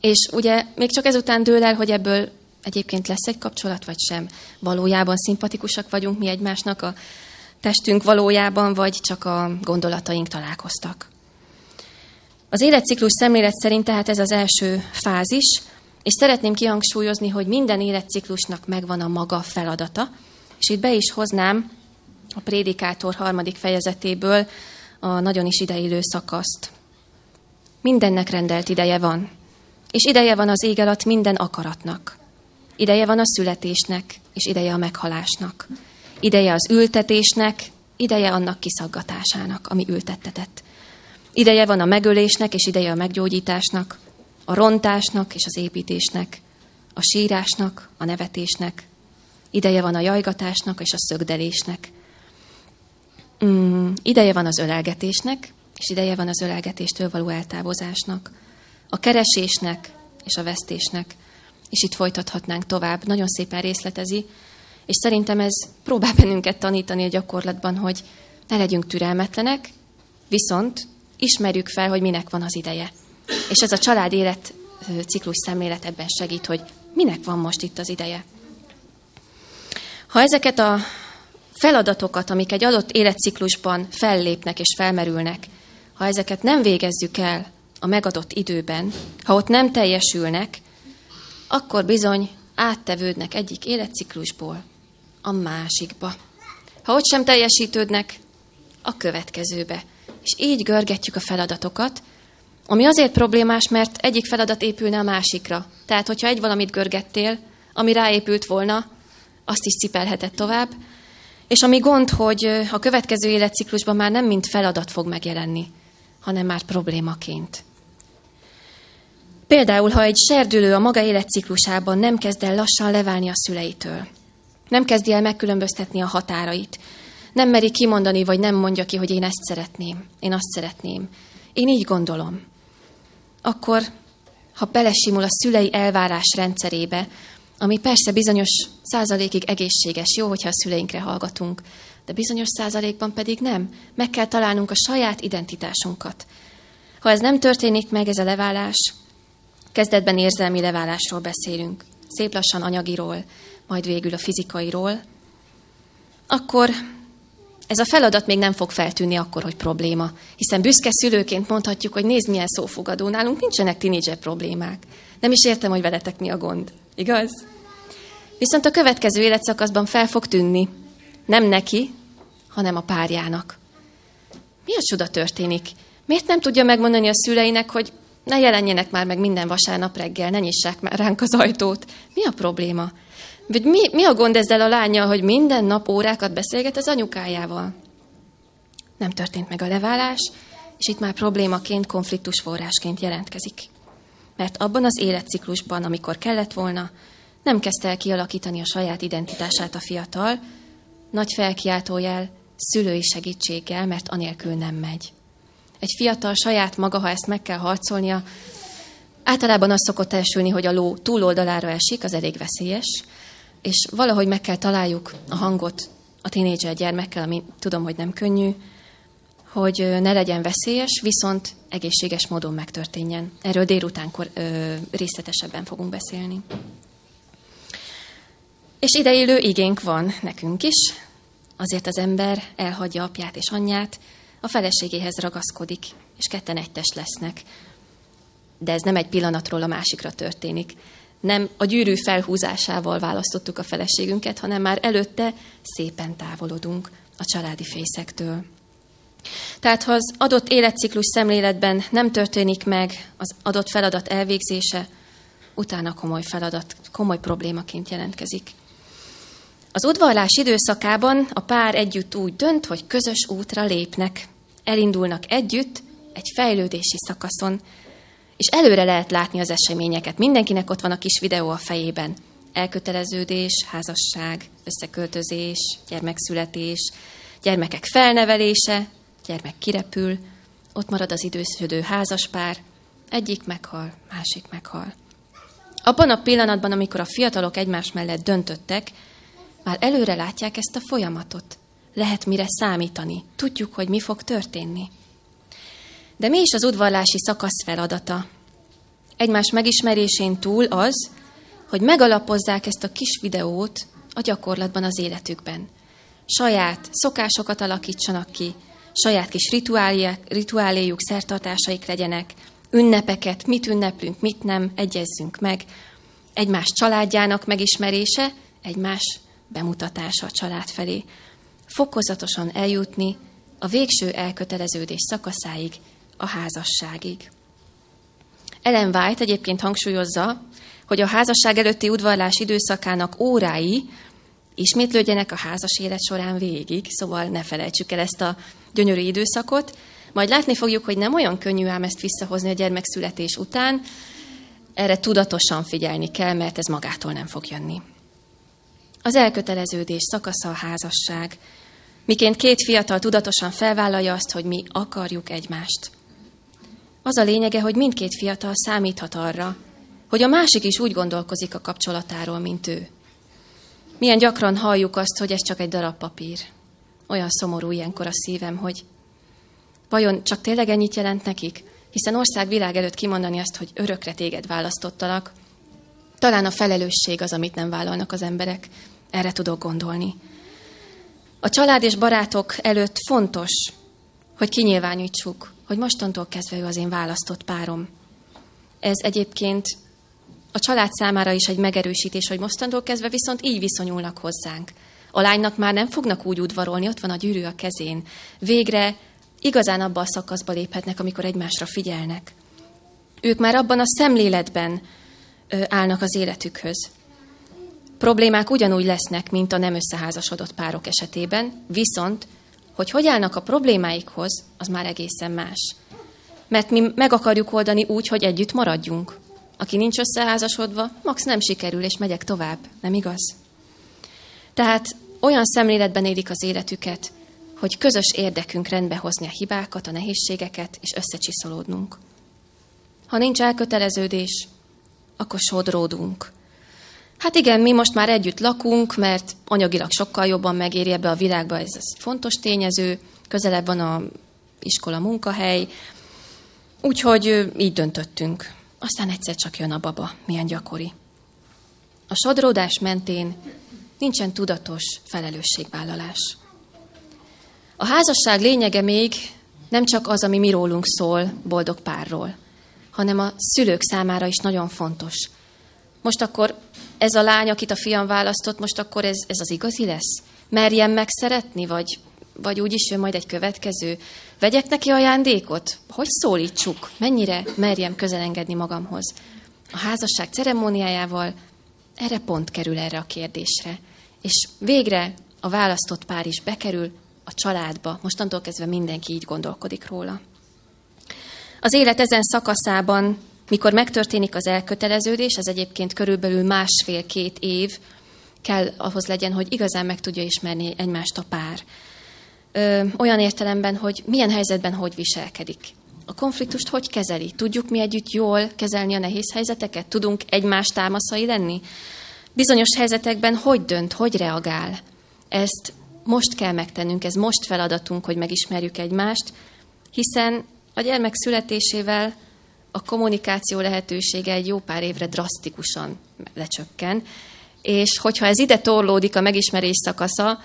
És ugye még csak ezután dől el, hogy ebből egyébként lesz egy kapcsolat, vagy sem. Valójában szimpatikusak vagyunk mi egymásnak, a testünk valójában, vagy csak a gondolataink találkoztak. Az életciklus szemlélet szerint tehát ez az első fázis, és szeretném kihangsúlyozni, hogy minden életciklusnak megvan a maga feladata, és itt be is hoznám a prédikátor harmadik fejezetéből a nagyon is ideillő szakaszt. Mindennek rendelt ideje van, és ideje van az ég alatt minden akaratnak. Ideje van a születésnek, és ideje a meghalásnak. Ideje az ültetésnek, ideje annak kiszaggatásának, ami ültettetett. Ideje van a megölésnek, és ideje a meggyógyításnak, a rontásnak és az építésnek, a sírásnak, a nevetésnek. Ideje van a jajgatásnak és a szögdelésnek. Mm, ideje van az ölelgetésnek, és ideje van az ölelgetéstől való eltávozásnak. A keresésnek és a vesztésnek. És itt folytathatnánk tovább. Nagyon szépen részletezi, és szerintem ez próbál bennünket tanítani a gyakorlatban, hogy ne legyünk türelmetlenek, viszont ismerjük fel, hogy minek van az ideje. És ez a család élet ciklus szemlélet ebben segít, hogy minek van most itt az ideje. Ha ezeket a feladatokat, amik egy adott életciklusban fellépnek és felmerülnek, ha ezeket nem végezzük el a megadott időben, ha ott nem teljesülnek, akkor bizony áttevődnek egyik életciklusból a másikba. Ha ott sem teljesítődnek, a következőbe. És így görgetjük a feladatokat, ami azért problémás, mert egyik feladat épülne a másikra. Tehát, hogyha egy valamit görgettél, ami ráépült volna, azt is cipelheted tovább. És ami gond, hogy a következő életciklusban már nem mint feladat fog megjelenni, hanem már problémaként. Például, ha egy serdülő a maga életciklusában nem kezd el lassan leválni a szüleitől, nem kezdi el megkülönböztetni a határait. Nem meri kimondani, vagy nem mondja ki, hogy én ezt szeretném, én azt szeretném. Én így gondolom. Akkor, ha belesimul a szülei elvárás rendszerébe, ami persze bizonyos százalékig egészséges, jó, hogyha a szüleinkre hallgatunk, de bizonyos százalékban pedig nem. Meg kell találnunk a saját identitásunkat. Ha ez nem történik meg, ez a leválás, kezdetben érzelmi leválásról beszélünk, szép lassan anyagiról, majd végül a fizikairól, akkor ez a feladat még nem fog feltűnni akkor, hogy probléma. Hiszen büszke szülőként mondhatjuk, hogy nézd, milyen szófogadó, nálunk nincsenek tinédzser problémák. Nem is értem, hogy veletek mi a gond. Igaz? Viszont a következő életszakaszban fel fog tűnni. Nem neki, hanem a párjának. Mi a csuda történik? Miért nem tudja megmondani a szüleinek, hogy ne jelenjenek már meg minden vasárnap reggel, ne nyissák már ránk az ajtót? Mi a probléma? Vagy mi, mi a gond ezzel a lányjal, hogy minden nap órákat beszélget az anyukájával? Nem történt meg a leválás, és itt már problémaként, konfliktus forrásként jelentkezik. Mert abban az életciklusban, amikor kellett volna, nem kezdte el kialakítani a saját identitását a fiatal, nagy felkiáltójel, szülői segítséggel, mert anélkül nem megy. Egy fiatal saját maga, ha ezt meg kell harcolnia, általában az szokott elsülni, hogy a ló túloldalára esik, az elég veszélyes, és valahogy meg kell találjuk a hangot a tínédzser gyermekkel, ami tudom, hogy nem könnyű, hogy ne legyen veszélyes, viszont egészséges módon megtörténjen. Erről délutánkor ö, részletesebben fogunk beszélni. És ideillő igénk van nekünk is, azért az ember elhagyja apját és anyját, a feleségéhez ragaszkodik, és ketten egytes lesznek. De ez nem egy pillanatról a másikra történik. Nem a gyűrű felhúzásával választottuk a feleségünket, hanem már előtte szépen távolodunk a családi fészektől. Tehát ha az adott életciklus szemléletben nem történik meg az adott feladat elvégzése, utána komoly feladat, komoly problémaként jelentkezik. Az udvarlás időszakában a pár együtt úgy dönt, hogy közös útra lépnek. Elindulnak együtt egy fejlődési szakaszon, és előre lehet látni az eseményeket. Mindenkinek ott van a kis videó a fejében. Elköteleződés, házasság, összeköltözés, gyermekszületés, gyermekek felnevelése, gyermek kirepül, ott marad az idősödő házaspár, egyik meghal, másik meghal. Abban a pillanatban, amikor a fiatalok egymás mellett döntöttek, már előre látják ezt a folyamatot. Lehet mire számítani. Tudjuk, hogy mi fog történni. De mi is az udvarlási szakasz feladata? Egymás megismerésén túl az, hogy megalapozzák ezt a kis videót a gyakorlatban az életükben. Saját szokásokat alakítsanak ki, saját kis rituáléjuk, szertartásaik legyenek, ünnepeket, mit ünneplünk, mit nem, egyezzünk meg, egymás családjának megismerése, egymás bemutatása a család felé, fokozatosan eljutni a végső elköteleződés szakaszáig, a házasságig. Ellen White egyébként hangsúlyozza, hogy a házasság előtti udvarlás időszakának órái ismétlődjenek a házas élet során végig, szóval ne felejtsük el ezt a gyönyörű időszakot. Majd látni fogjuk, hogy nem olyan könnyű ám ezt visszahozni a gyermekszületés után, erre tudatosan figyelni kell, mert ez magától nem fog jönni. Az elköteleződés szakasza a házasság, miként két fiatal tudatosan felvállalja azt, hogy mi akarjuk egymást. Az a lényege, hogy mindkét fiatal számíthat arra, hogy a másik is úgy gondolkozik a kapcsolatáról, mint ő. Milyen gyakran halljuk azt, hogy ez csak egy darab papír. Olyan szomorú ilyenkor a szívem, hogy vajon csak tényleg ennyit jelent nekik? Hiszen ország világ előtt kimondani azt, hogy örökre téged választottalak, talán a felelősség az, amit nem vállalnak az emberek. Erre tudok gondolni. A család és barátok előtt fontos, hogy kinyilvánítsuk, hogy mostantól kezdve ő az én választott párom. Ez egyébként a család számára is egy megerősítés, hogy mostantól kezdve viszont így viszonyulnak hozzánk. A lánynak már nem fognak úgy udvarolni, ott van a gyűrű a kezén. Végre igazán abba a szakaszba léphetnek, amikor egymásra figyelnek. Ők már abban a szemléletben állnak az életükhöz. Problémák ugyanúgy lesznek, mint a nem összeházasodott párok esetében, viszont, hogy hogy állnak a problémáikhoz, az már egészen más. Mert mi meg akarjuk oldani úgy, hogy együtt maradjunk. Aki nincs összeházasodva, max nem sikerül, és megyek tovább, nem igaz? Tehát olyan szemléletben élik az életüket, hogy közös érdekünk rendbe hozni a hibákat, a nehézségeket, és összecsiszolódnunk. Ha nincs elköteleződés, akkor sodródunk. Hát igen, mi most már együtt lakunk, mert anyagilag sokkal jobban megéri ebbe a világba, ez, ez fontos tényező, közelebb van a iskola, munkahely, úgyhogy így döntöttünk. Aztán egyszer csak jön a baba, milyen gyakori. A sodródás mentén nincsen tudatos felelősségvállalás. A házasság lényege még nem csak az, ami mi rólunk szól, boldog párról, hanem a szülők számára is nagyon fontos. Most akkor ez a lány, akit a fiam választott, most akkor ez, ez az igazi lesz? Merjem megszeretni, vagy, vagy úgy is jön majd egy következő? Vegyek neki ajándékot? Hogy szólítsuk? Mennyire merjem közelengedni magamhoz? A házasság ceremóniájával erre pont kerül erre a kérdésre. És végre a választott pár is bekerül a családba. Mostantól kezdve mindenki így gondolkodik róla. Az élet ezen szakaszában, mikor megtörténik az elköteleződés, az egyébként körülbelül másfél-két év kell ahhoz legyen, hogy igazán meg tudja ismerni egymást a pár. Ö, olyan értelemben, hogy milyen helyzetben hogy viselkedik. A konfliktust hogy kezeli? Tudjuk mi együtt jól kezelni a nehéz helyzeteket? Tudunk egymás támaszai lenni? Bizonyos helyzetekben hogy dönt, hogy reagál? Ezt most kell megtennünk, ez most feladatunk, hogy megismerjük egymást, hiszen a gyermek születésével a kommunikáció lehetősége egy jó pár évre drasztikusan lecsökken, és hogyha ez ide torlódik a megismerés szakasza,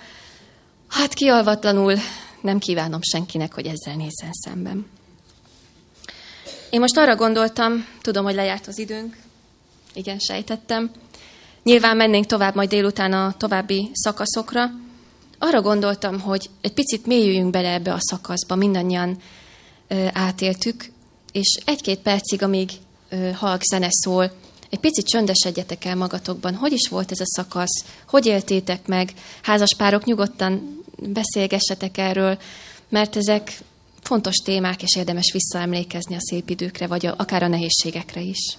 hát kialvatlanul nem kívánom senkinek, hogy ezzel nézzen szemben. Én most arra gondoltam, tudom, hogy lejárt az időnk, igen, sejtettem, nyilván mennénk tovább majd délután a további szakaszokra, arra gondoltam, hogy egy picit mélyüljünk bele ebbe a szakaszba, mindannyian átéltük, és egy-két percig, amíg ö, halk zene szól, egy picit csöndesedjetek el magatokban. Hogy is volt ez a szakasz? Hogy éltétek meg? Házaspárok nyugodtan beszélgessetek erről, mert ezek fontos témák, és érdemes visszaemlékezni a szép időkre, vagy a, akár a nehézségekre is.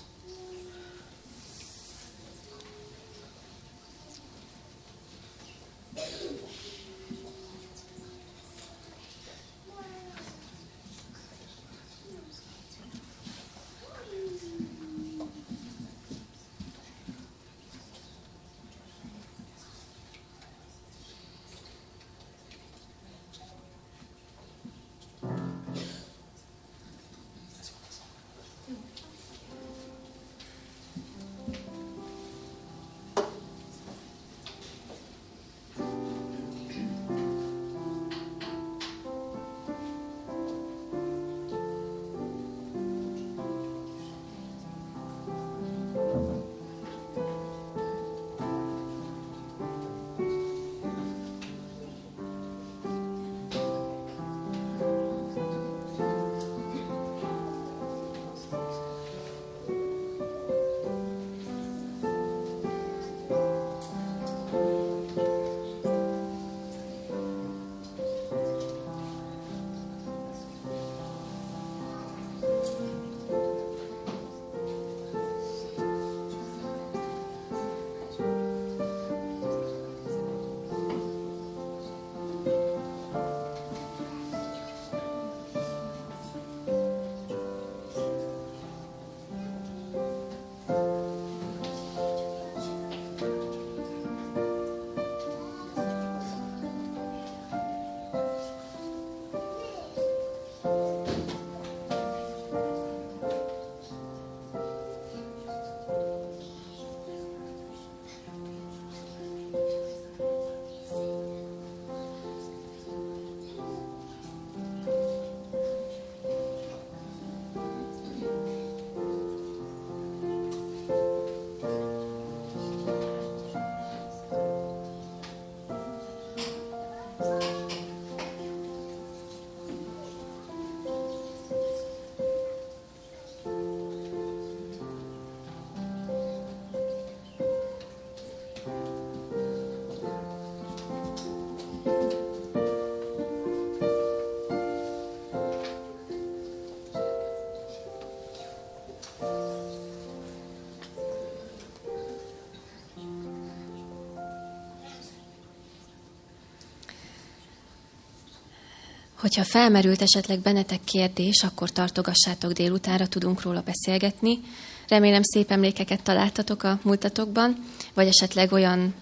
Hogyha felmerült esetleg bennetek kérdés, akkor tartogassátok délutánra, tudunk róla beszélgetni. Remélem szép emlékeket találtatok a múltatokban, vagy esetleg olyan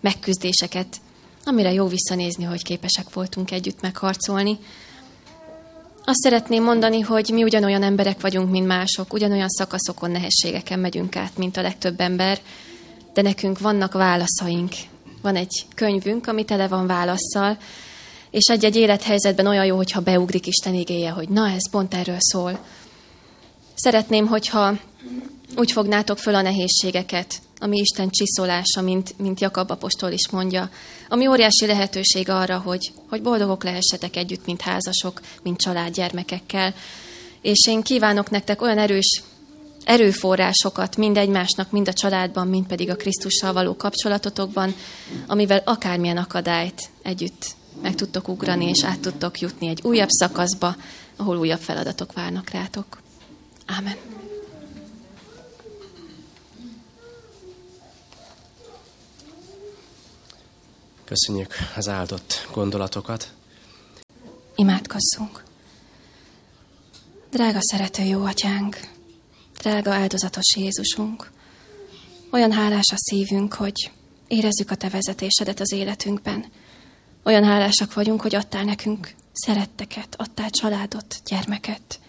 megküzdéseket, amire jó visszanézni, hogy képesek voltunk együtt megharcolni. Azt szeretném mondani, hogy mi ugyanolyan emberek vagyunk, mint mások, ugyanolyan szakaszokon, nehézségeken megyünk át, mint a legtöbb ember, de nekünk vannak válaszaink. Van egy könyvünk, ami tele van válaszsal, és egy-egy élethelyzetben olyan jó, hogyha beugrik Isten igéje, hogy na, ez pont erről szól. Szeretném, hogyha úgy fognátok föl a nehézségeket, ami Isten csiszolása, mint, mint Jakab apostol is mondja, ami óriási lehetőség arra, hogy, hogy boldogok lehessetek együtt, mint házasok, mint családgyermekekkel. És én kívánok nektek olyan erős erőforrásokat mind egymásnak, mind a családban, mind pedig a Krisztussal való kapcsolatotokban, amivel akármilyen akadályt együtt meg tudtok ugrani, és át tudtok jutni egy újabb szakaszba, ahol újabb feladatok várnak rátok. Ámen. Köszönjük az áldott gondolatokat. Imádkozzunk. Drága szerető jó atyánk, drága áldozatos Jézusunk, olyan hálás a szívünk, hogy érezzük a te vezetésedet az életünkben. Olyan hálásak vagyunk, hogy adtál nekünk szeretteket, adtál családot, gyermeket.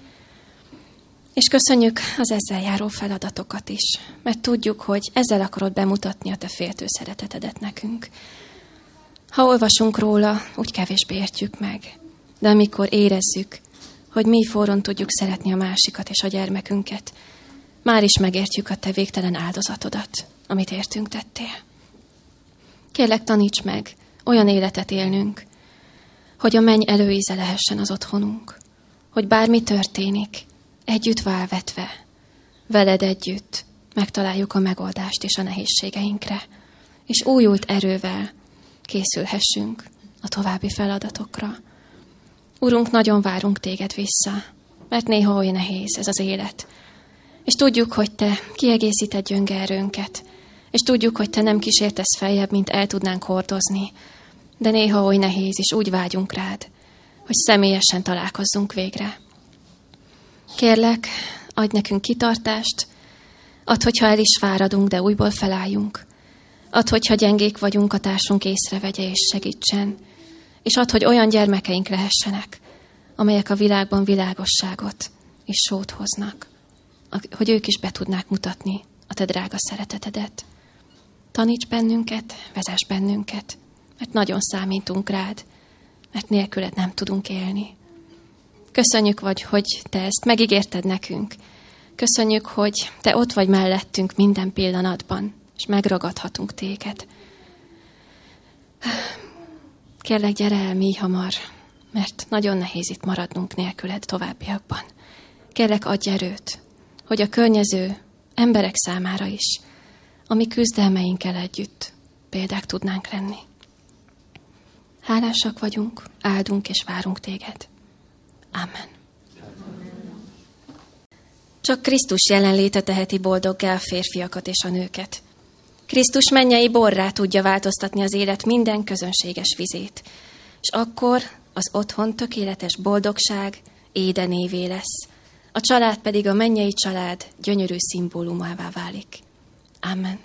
És köszönjük az ezzel járó feladatokat is, mert tudjuk, hogy ezzel akarod bemutatni a te féltő szeretetedet nekünk. Ha olvasunk róla, úgy kevésbé értjük meg. De amikor érezzük, hogy mi forron tudjuk szeretni a másikat és a gyermekünket, már is megértjük a te végtelen áldozatodat, amit értünk tettél. Kérlek, taníts meg olyan életet élnünk, hogy a menny előíze lehessen az otthonunk, hogy bármi történik, együtt válvetve, veled együtt megtaláljuk a megoldást és a nehézségeinkre, és újult erővel készülhessünk a további feladatokra. Urunk, nagyon várunk téged vissza, mert néha oly nehéz ez az élet. És tudjuk, hogy te kiegészíted gyönge erőnket, és tudjuk, hogy te nem kísértesz feljebb, mint el tudnánk hordozni, de néha oly nehéz, és úgy vágyunk rád, hogy személyesen találkozzunk végre. Kérlek, adj nekünk kitartást, add, hogyha el is fáradunk, de újból felálljunk. Add, hogyha gyengék vagyunk, a társunk észrevegye és segítsen. És add, hogy olyan gyermekeink lehessenek, amelyek a világban világosságot és sót hoznak, hogy ők is be tudnák mutatni a te drága szeretetedet. Taníts bennünket, vezess bennünket, mert nagyon számítunk rád, mert nélküled nem tudunk élni. Köszönjük vagy, hogy te ezt megígérted nekünk. Köszönjük, hogy te ott vagy mellettünk minden pillanatban, és megragadhatunk téged. Kérlek, gyere el mi hamar, mert nagyon nehéz itt maradnunk nélküled továbbiakban. Kérlek, adj erőt, hogy a környező emberek számára is, ami küzdelmeinkkel együtt példák tudnánk lenni. Hálásak vagyunk, áldunk és várunk téged. Amen. Csak Krisztus jelenléte teheti boldoggá a férfiakat és a nőket. Krisztus mennyei borrá tudja változtatni az élet minden közönséges vizét, és akkor az otthon tökéletes boldogság édenévé lesz, a család pedig a mennyei család gyönyörű szimbólumává válik. Amen.